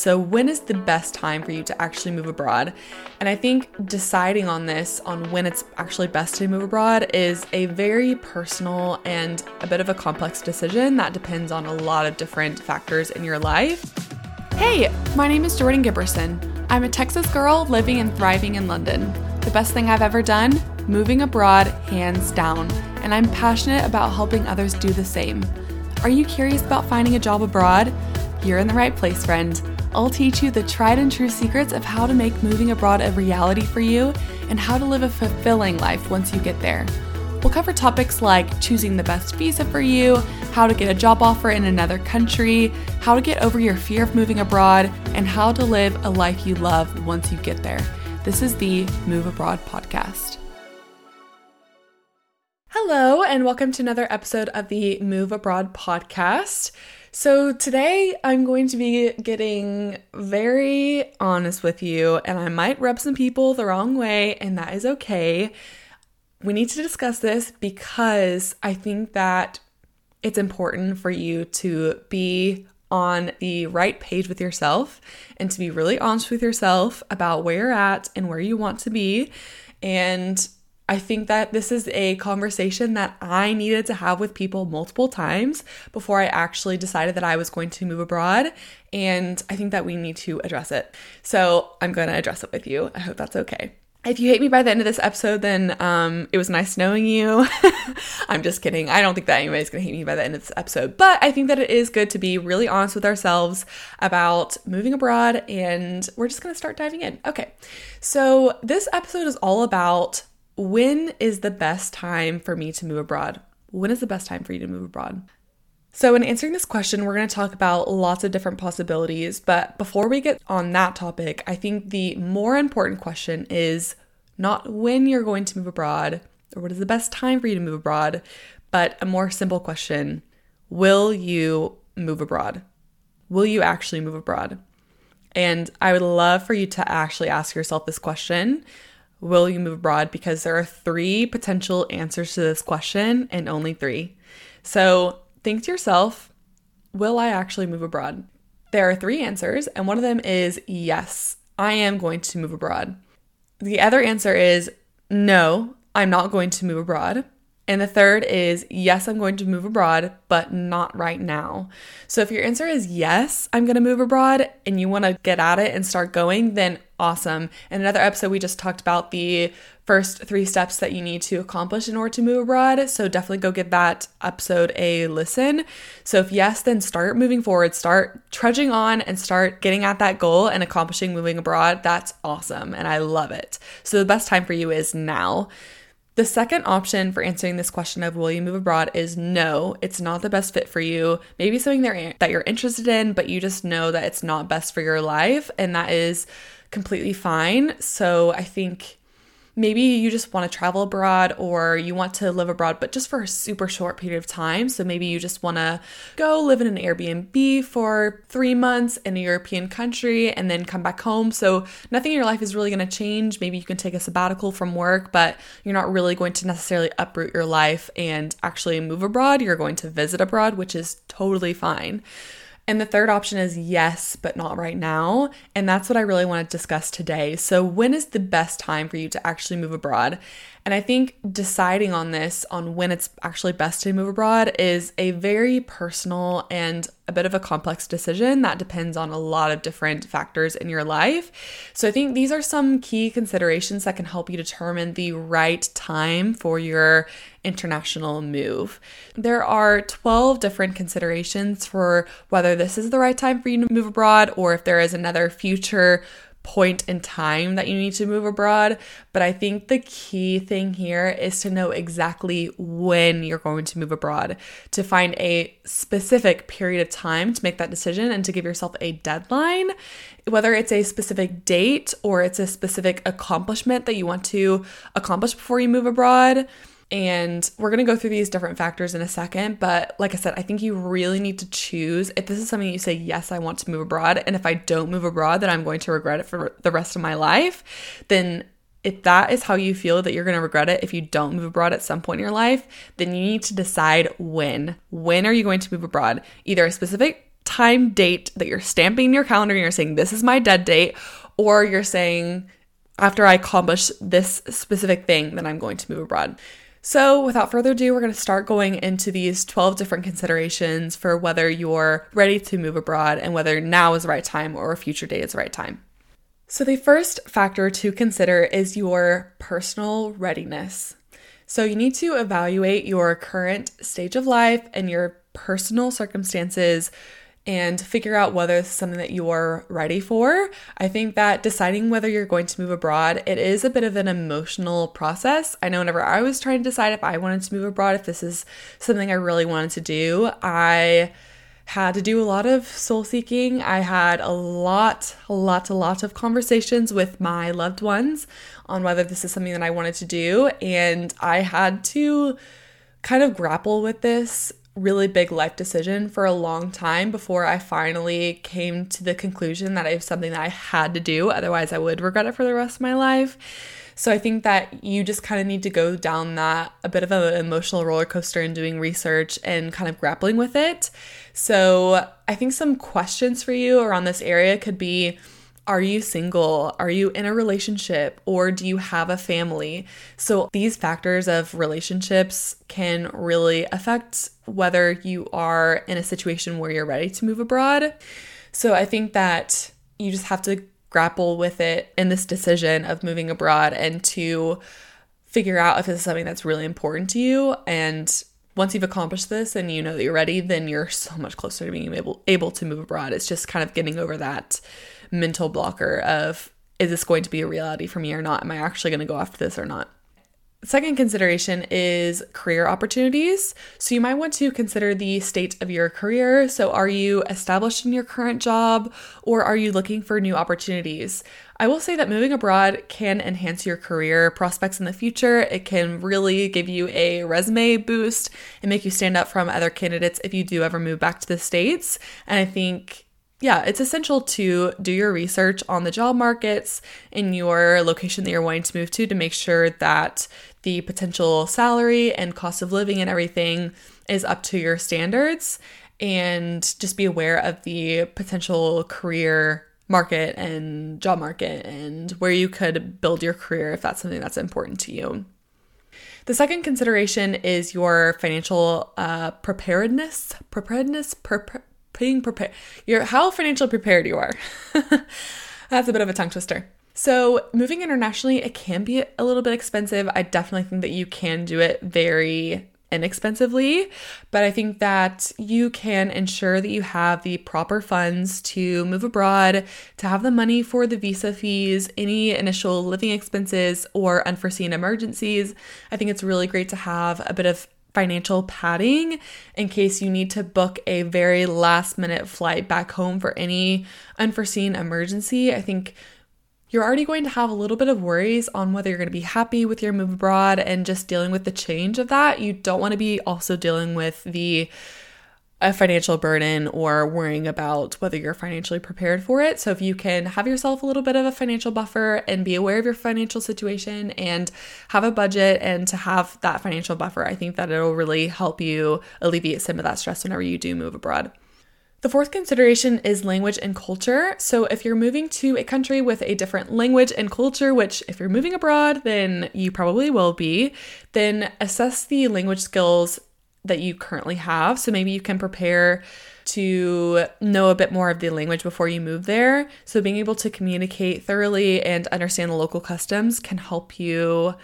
So, when is the best time for you to actually move abroad? And I think deciding on this, on when it's actually best to move abroad, is a very personal and a bit of a complex decision that depends on a lot of different factors in your life. Hey, my name is Jordan Giberson. I'm a Texas girl living and thriving in London. The best thing I've ever done? Moving abroad, hands down. And I'm passionate about helping others do the same. Are you curious about finding a job abroad? You're in the right place, friend. I'll teach you the tried and true secrets of how to make moving abroad a reality for you and how to live a fulfilling life once you get there. We'll cover topics like choosing the best visa for you, how to get a job offer in another country, how to get over your fear of moving abroad, and how to live a life you love once you get there. This is the Move Abroad podcast. Hello, and welcome to another episode of the Move Abroad podcast. So, today I'm going to be getting very honest with you, and I might rub some people the wrong way, and that is okay. We need to discuss this because I think that it's important for you to be on the right page with yourself and to be really honest with yourself about where you're at and where you want to be. And I think that this is a conversation that I needed to have with people multiple times before I actually decided that I was going to move abroad. And I think that we need to address it. So I'm going to address it with you. I hope that's okay. If you hate me by the end of this episode, then um, it was nice knowing you. I'm just kidding. I don't think that anybody's going to hate me by the end of this episode, but I think that it is good to be really honest with ourselves about moving abroad, and we're just going to start diving in. Okay, so this episode is all about when is the best time for me to move abroad? When is the best time for you to move abroad? So, in answering this question, we're going to talk about lots of different possibilities. But before we get on that topic, I think the more important question is not when you're going to move abroad or what is the best time for you to move abroad, but a more simple question Will you move abroad? Will you actually move abroad? And I would love for you to actually ask yourself this question will you move abroad? Because there are three potential answers to this question and only three. So think to yourself, will I actually move abroad? There are three answers, and one of them is yes, I am going to move abroad. The other answer is no, I'm not going to move abroad. And the third is yes, I'm going to move abroad, but not right now. So if your answer is yes, I'm going to move abroad and you want to get at it and start going, then awesome. In another episode, we just talked about the first three steps that you need to accomplish in order to move abroad. So definitely go give that episode a listen. So if yes, then start moving forward, start trudging on and start getting at that goal and accomplishing moving abroad. That's awesome. And I love it. So the best time for you is now. The second option for answering this question of will you move abroad is no, it's not the best fit for you. Maybe something that you're interested in, but you just know that it's not best for your life, and that is completely fine. So I think maybe you just want to travel abroad or you want to live abroad, but just for a super short period of time. So maybe you just want to go live in an Airbnb for three months in a European country and then come back home. So nothing in your life is really going to change. Maybe you can take a sabbatical from work, but you're not really going to necessarily uproot your life and actually move abroad. You're going to visit abroad, which is totally fine. And the third option is yes, but not right now. And that's what I really want to discuss today. So, when is the best time for you to actually move abroad? And I think deciding on this, on when it's actually best to move abroad, is a very personal and a bit of a complex decision that depends on a lot of different factors in your life. So I think these are some key considerations that can help you determine the right time for your international move. There are 12 different considerations for whether this is the right time for you to move abroad or if there is another future point in time that you need to move abroad. But I think the key thing here is to know exactly when you're going to move abroad, to find a specific period of time to make that decision and to give yourself a deadline, whether it's a specific date or it's a specific accomplishment that you want to accomplish before you move abroad. And we're going to go through these different factors in a second. But like I said, I think you really need to choose if this is something you say, yes, I want to move abroad. And if I don't move abroad, then I'm going to regret it for the rest of my life. Then if that is how you feel that you're going to regret it if you don't move abroad at some point in your life, then you need to decide when. When are you going to move abroad? Either a specific time date that you're stamping in your calendar and you're saying, This is my dead date, or you're saying, After I accomplish this specific thing, then I'm going to move abroad. So, without further ado, we're going to start going into these 12 different considerations for whether you're ready to move abroad and whether now is the right time or a future date is the right time. So, the first factor to consider is your personal readiness. So, you need to evaluate your current stage of life and your personal circumstances and figure out whether it's something that you're ready for. I think that deciding whether you're going to move abroad, it is a bit of an emotional process. I know whenever I was trying to decide if I wanted to move abroad, if this is something I really wanted to do, I had to do a lot of soul seeking. I had a lot, a lot, a lot of conversations with my loved ones on whether this is something that I wanted to do. And I had to kind of grapple with this really big life decision for a long time before I finally came to the conclusion that it was something that I had to do. Otherwise, I would regret it for the rest of my life. So I think that you just kind of need to go down that a bit of an emotional roller coaster and doing research and kind of grappling with it. So I think some questions for you around this area could be are you single? Are you in a relationship? Or do you have a family? So, these factors of relationships can really affect whether you are in a situation where you're ready to move abroad. So, I think that you just have to grapple with it in this decision of moving abroad and to figure out if it's something that's really important to you and once you've accomplished this and you know that you're ready, then you're so much closer to being able able to move abroad. It's just kind of getting over that mental blocker of is this going to be a reality for me or not? Am I actually going to go after this or not? Second consideration is career opportunities. So you might want to consider the state of your career. So are you established in your current job or are you looking for new opportunities? I will say that moving abroad can enhance your career prospects in the future. It can really give you a resume boost and make you stand out from other candidates if you do ever move back to the States. And I think yeah, it's essential to do your research on the job markets in your location that you're wanting to move to to make sure that the potential salary and cost of living and everything is up to your standards and just be aware of the potential career market and job market and where you could build your career if that's something that's important to you. The second consideration is your financial uh, preparedness, preparedness, being prepared. Your how financially prepared you are. That's a bit of a tongue twister. So, moving internationally, it can be a little bit expensive. I definitely think that you can do it very inexpensively, but I think that you can ensure that you have the proper funds to move abroad, to have the money for the visa fees, any initial living expenses, or unforeseen emergencies. I think it's really great to have a bit of financial padding in case you need to book a very last minute flight back home for any unforeseen emergency. I think you're already going to have a little bit of worries on whether you're going to be happy with your move abroad and just dealing with the change of that. You don't want to be also dealing with the a financial burden or worrying about whether you're financially prepared for it. So, if you can have yourself a little bit of a financial buffer and be aware of your financial situation and have a budget and to have that financial buffer, I think that it'll really help you alleviate some of that stress whenever you do move abroad. The fourth consideration is language and culture. So, if you're moving to a country with a different language and culture, which if you're moving abroad, then you probably will be, then assess the language skills that you currently have. So maybe you can prepare to know a bit more of the language before you move there. So being able to communicate thoroughly and understand the local customs can help you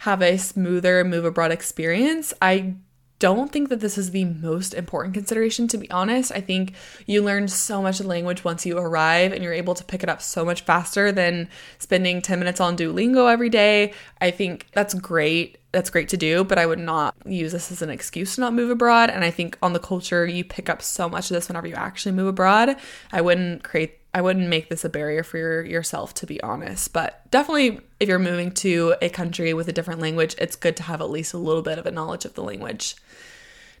have a smoother move abroad experience. I don't think that this is the most important consideration, to be honest. I think you learn so much of the language once you arrive and you're able to pick it up so much faster than spending 10 minutes on Duolingo every day. I think that's great. That's great to do, but I would not use this as an excuse to not move abroad. And I think on the culture, you pick up so much of this whenever you actually move abroad. I wouldn't create I wouldn't make this a barrier for your, yourself, to be honest. But definitely, if you're moving to a country with a different language, it's good to have at least a little bit of a knowledge of the language.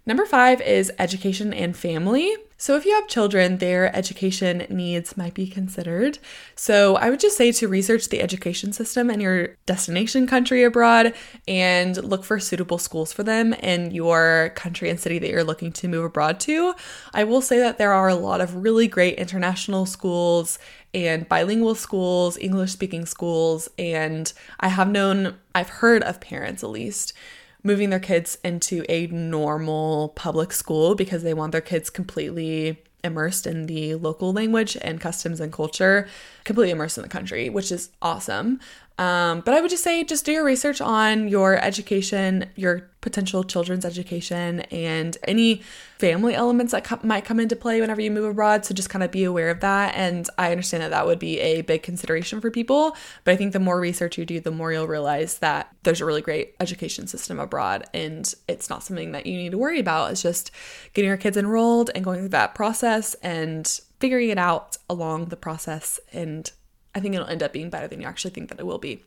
Number five is education and family. So, if you have children, their education needs might be considered. So, I would just say to research the education system in your destination country abroad and look for suitable schools for them in your country and city that you're looking to move abroad to. I will say that there are a lot of really great international schools and bilingual schools, English speaking schools, and I have known, I've heard of parents at least moving their kids into a normal public school because they want their kids completely immersed in the local language and customs and culture, completely immersed in the country, which is awesome. Um, but I would just say just do your research on your education, your potential children's education, and any family elements that co- might come into play whenever you move abroad. So just kind of be aware of that. And I understand that that would be a big consideration for people. But I think the more research you do, the more you'll realize that there's a really great education system abroad. And it's not something that you need to worry about. It's just getting your kids enrolled and going through that process and figuring it out along the process and I think it'll end up being better than you actually think that it will be.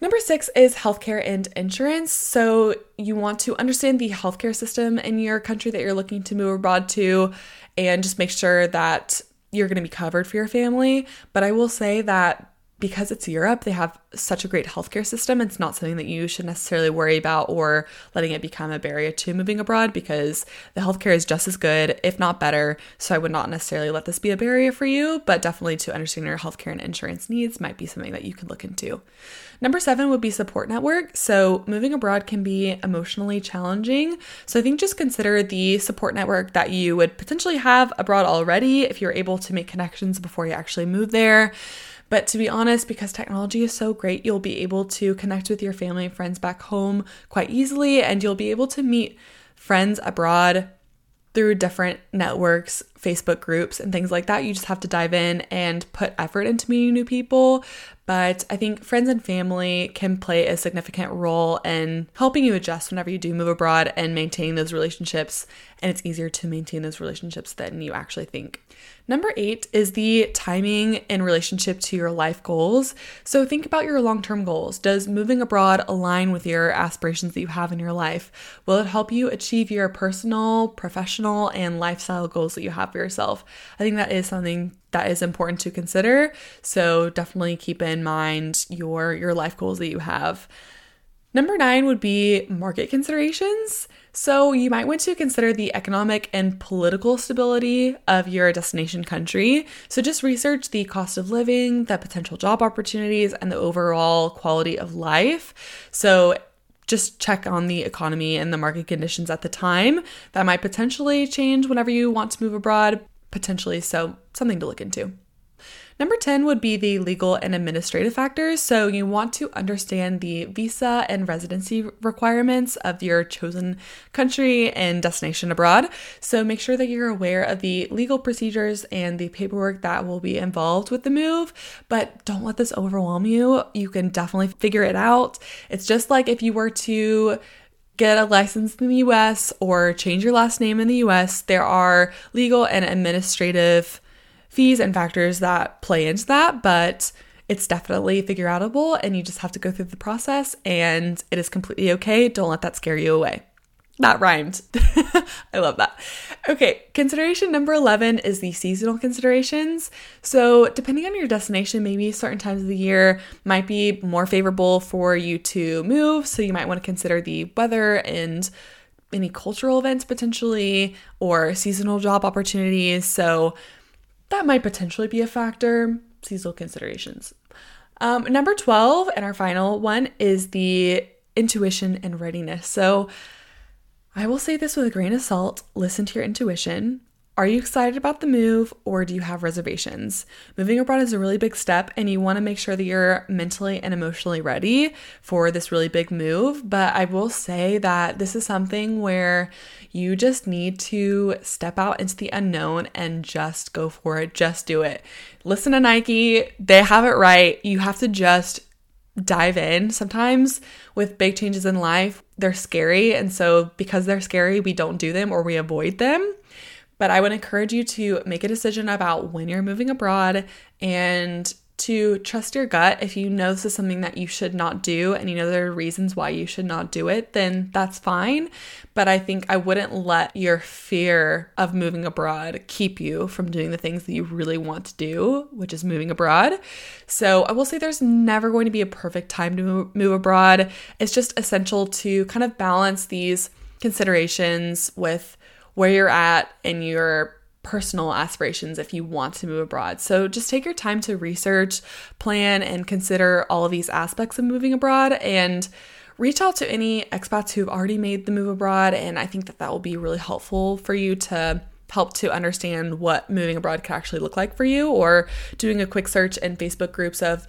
Number six is healthcare and insurance. So, you want to understand the healthcare system in your country that you're looking to move abroad to and just make sure that you're going to be covered for your family. But I will say that because it's Europe, they have such a great healthcare system. It's not something that you should necessarily worry about or letting it become a barrier to moving abroad because the healthcare is just as good, if not better. So I would not necessarily let this be a barrier for you, but definitely to understand your healthcare and insurance needs might be something that you could look into. Number seven would be support network. So moving abroad can be emotionally challenging. So I think just consider the support network that you would potentially have abroad already if you're able to make connections before you actually move there. But to be honest, because technology is so great, you'll be able to connect with your family and friends back home quite easily, and you'll be able to meet friends abroad through different networks, Facebook groups, and things like that. You just have to dive in and put effort into meeting new people. But I think friends and family can play a significant role in helping you adjust whenever you do move abroad and maintain those relationships. And it's easier to maintain those relationships than you actually think. Number eight is the timing in relationship to your life goals. So think about your long term goals. Does moving abroad align with your aspirations that you have in your life? Will it help you achieve your personal, professional, and lifestyle goals that you have yourself? I think that is something that is important to consider. So definitely keep in mind your your life goals that you have. Number nine would be market considerations. So, you might want to consider the economic and political stability of your destination country. So, just research the cost of living, the potential job opportunities, and the overall quality of life. So, just check on the economy and the market conditions at the time. That might potentially change whenever you want to move abroad, potentially. So, something to look into. Number 10 would be the legal and administrative factors. So, you want to understand the visa and residency requirements of your chosen country and destination abroad. So, make sure that you're aware of the legal procedures and the paperwork that will be involved with the move, but don't let this overwhelm you. You can definitely figure it out. It's just like if you were to get a license in the US or change your last name in the US, there are legal and administrative fees and factors that play into that, but it's definitely figure outable and you just have to go through the process and it is completely okay. Don't let that scare you away. That rhymed. I love that. Okay, consideration number 11 is the seasonal considerations. So, depending on your destination, maybe certain times of the year might be more favorable for you to move. So, you might want to consider the weather and any cultural events potentially or seasonal job opportunities. So, that might potentially be a factor. Seasonal considerations. Um, number 12, and our final one, is the intuition and readiness. So I will say this with a grain of salt listen to your intuition. Are you excited about the move or do you have reservations? Moving abroad is a really big step and you want to make sure that you're mentally and emotionally ready for this really big move. But I will say that this is something where you just need to step out into the unknown and just go for it. Just do it. Listen to Nike, they have it right. You have to just dive in. Sometimes with big changes in life, they're scary. And so because they're scary, we don't do them or we avoid them. But I would encourage you to make a decision about when you're moving abroad and to trust your gut. If you know this is something that you should not do and you know there are reasons why you should not do it, then that's fine. But I think I wouldn't let your fear of moving abroad keep you from doing the things that you really want to do, which is moving abroad. So I will say there's never going to be a perfect time to move abroad. It's just essential to kind of balance these considerations with where you're at and your personal aspirations if you want to move abroad. So just take your time to research, plan, and consider all of these aspects of moving abroad and reach out to any expats who've already made the move abroad. And I think that that will be really helpful for you to help to understand what moving abroad could actually look like for you or doing a quick search in Facebook groups of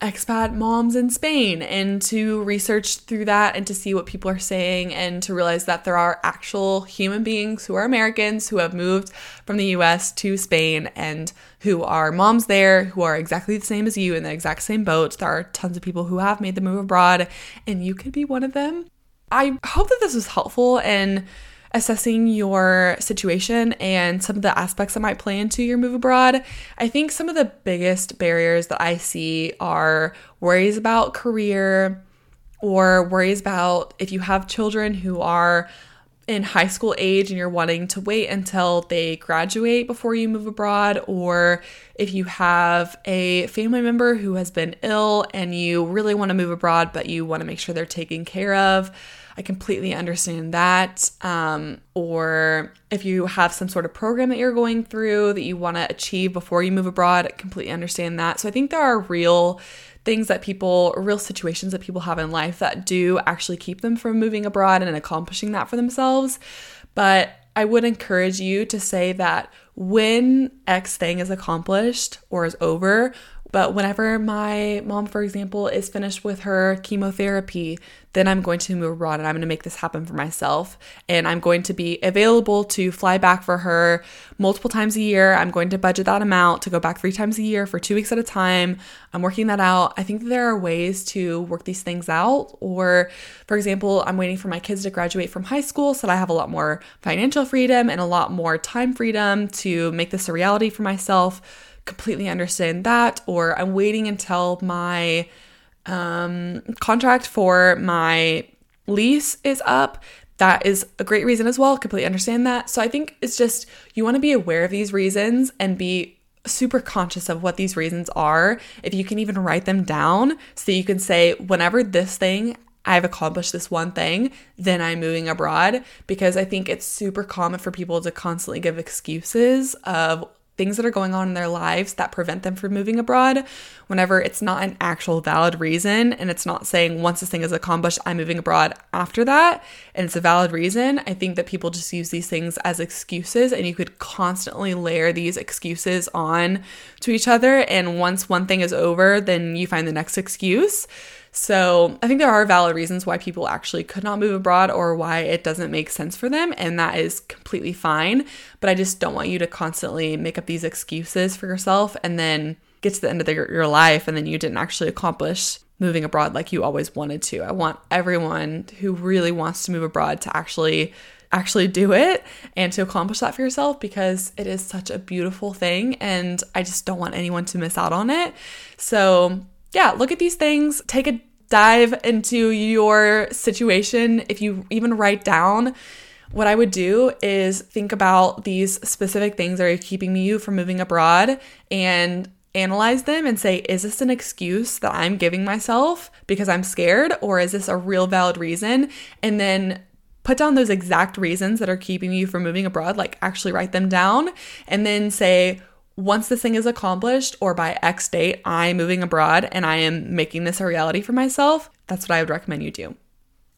expat moms in Spain and to research through that and to see what people are saying and to realize that there are actual human beings who are Americans who have moved from the US to Spain and who are moms there who are exactly the same as you in the exact same boat. There are tons of people who have made the move abroad and you could be one of them. I hope that this was helpful and assessing your situation and some of the aspects that might play into your move abroad. I think some of the biggest barriers that I see are worries about career or worries about if you have children who are in high school age and you're wanting to wait until they graduate before you move abroad, or if you have a family member who has been ill and you really want to move abroad, but you want to make sure they're taken care of. I completely understand that. Um, or if you have some sort of program that you're going through that you want to achieve before you move abroad, I completely understand that. So I think there are real things that people, real situations that people have in life that do actually keep them from moving abroad and accomplishing that for themselves. But I would encourage you to say that when X thing is accomplished or is over, but whenever my mom, for example, is finished with her chemotherapy, then I'm going to move abroad and I'm going to make this happen for myself. And I'm going to be available to fly back for her multiple times a year. I'm going to budget that amount to go back three times a year for two weeks at a time. I'm working that out. I think there are ways to work these things out. Or, for example, I'm waiting for my kids to graduate from high school so that I have a lot more financial freedom and a lot more time freedom to make this a reality for myself completely understand that. Or I'm waiting until my um, contract for my lease is up. That is a great reason as well. Completely understand that. So I think it's just you want to be aware of these reasons and be super conscious of what these reasons are. If you can even write them down so you can say, whenever this thing I've accomplished this one thing, then I'm moving abroad. Because I think it's super common for people to constantly give excuses of things that are going on in their lives that prevent them from moving abroad whenever it's not an actual valid reason and it's not saying once this thing is accomplished i'm moving abroad after that. And it's a valid reason. I think that people just use these things as excuses and you could constantly layer these excuses on to each other. And once one thing is over then you find the next excuse so I think there are valid reasons why people actually could not move abroad or why it doesn't make sense for them, and that is completely fine. But I just don't want you to constantly make up these excuses for yourself and then get to the end of the, your life and then you didn't actually accomplish moving abroad like you always wanted to. I want everyone who really wants to move abroad to actually actually do it and to accomplish that for yourself because it is such a beautiful thing and I just don't want anyone to miss out on it. So, yeah, look at these things, take a dive into your situation. If you even write down, what I would do is think about these specific things that are keeping you from moving abroad and analyze them and say, is this an excuse that I'm giving myself because I'm scared, or is this a real valid reason? And then put down those exact reasons that are keeping you from moving abroad, like actually write them down, and then say, once this thing is accomplished or by X date, I'm moving abroad and I am making this a reality for myself, that's what I would recommend you do.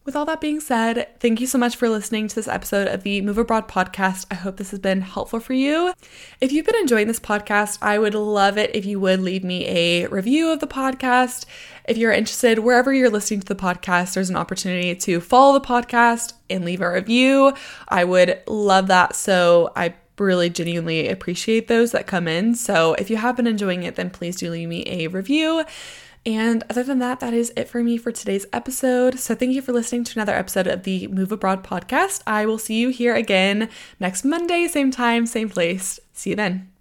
With all that being said, thank you so much for listening to this episode of the Move Abroad podcast. I hope this has been helpful for you. If you've been enjoying this podcast, I would love it if you would leave me a review of the podcast. If you're interested, wherever you're listening to the podcast, there's an opportunity to follow the podcast and leave a review. I would love that. So I really genuinely appreciate those that come in. So if you have been enjoying it, then please do leave me a review. And other than that, that is it for me for today's episode. So thank you for listening to another episode of the Move Abroad podcast. I will see you here again next Monday, same time, same place. See you then.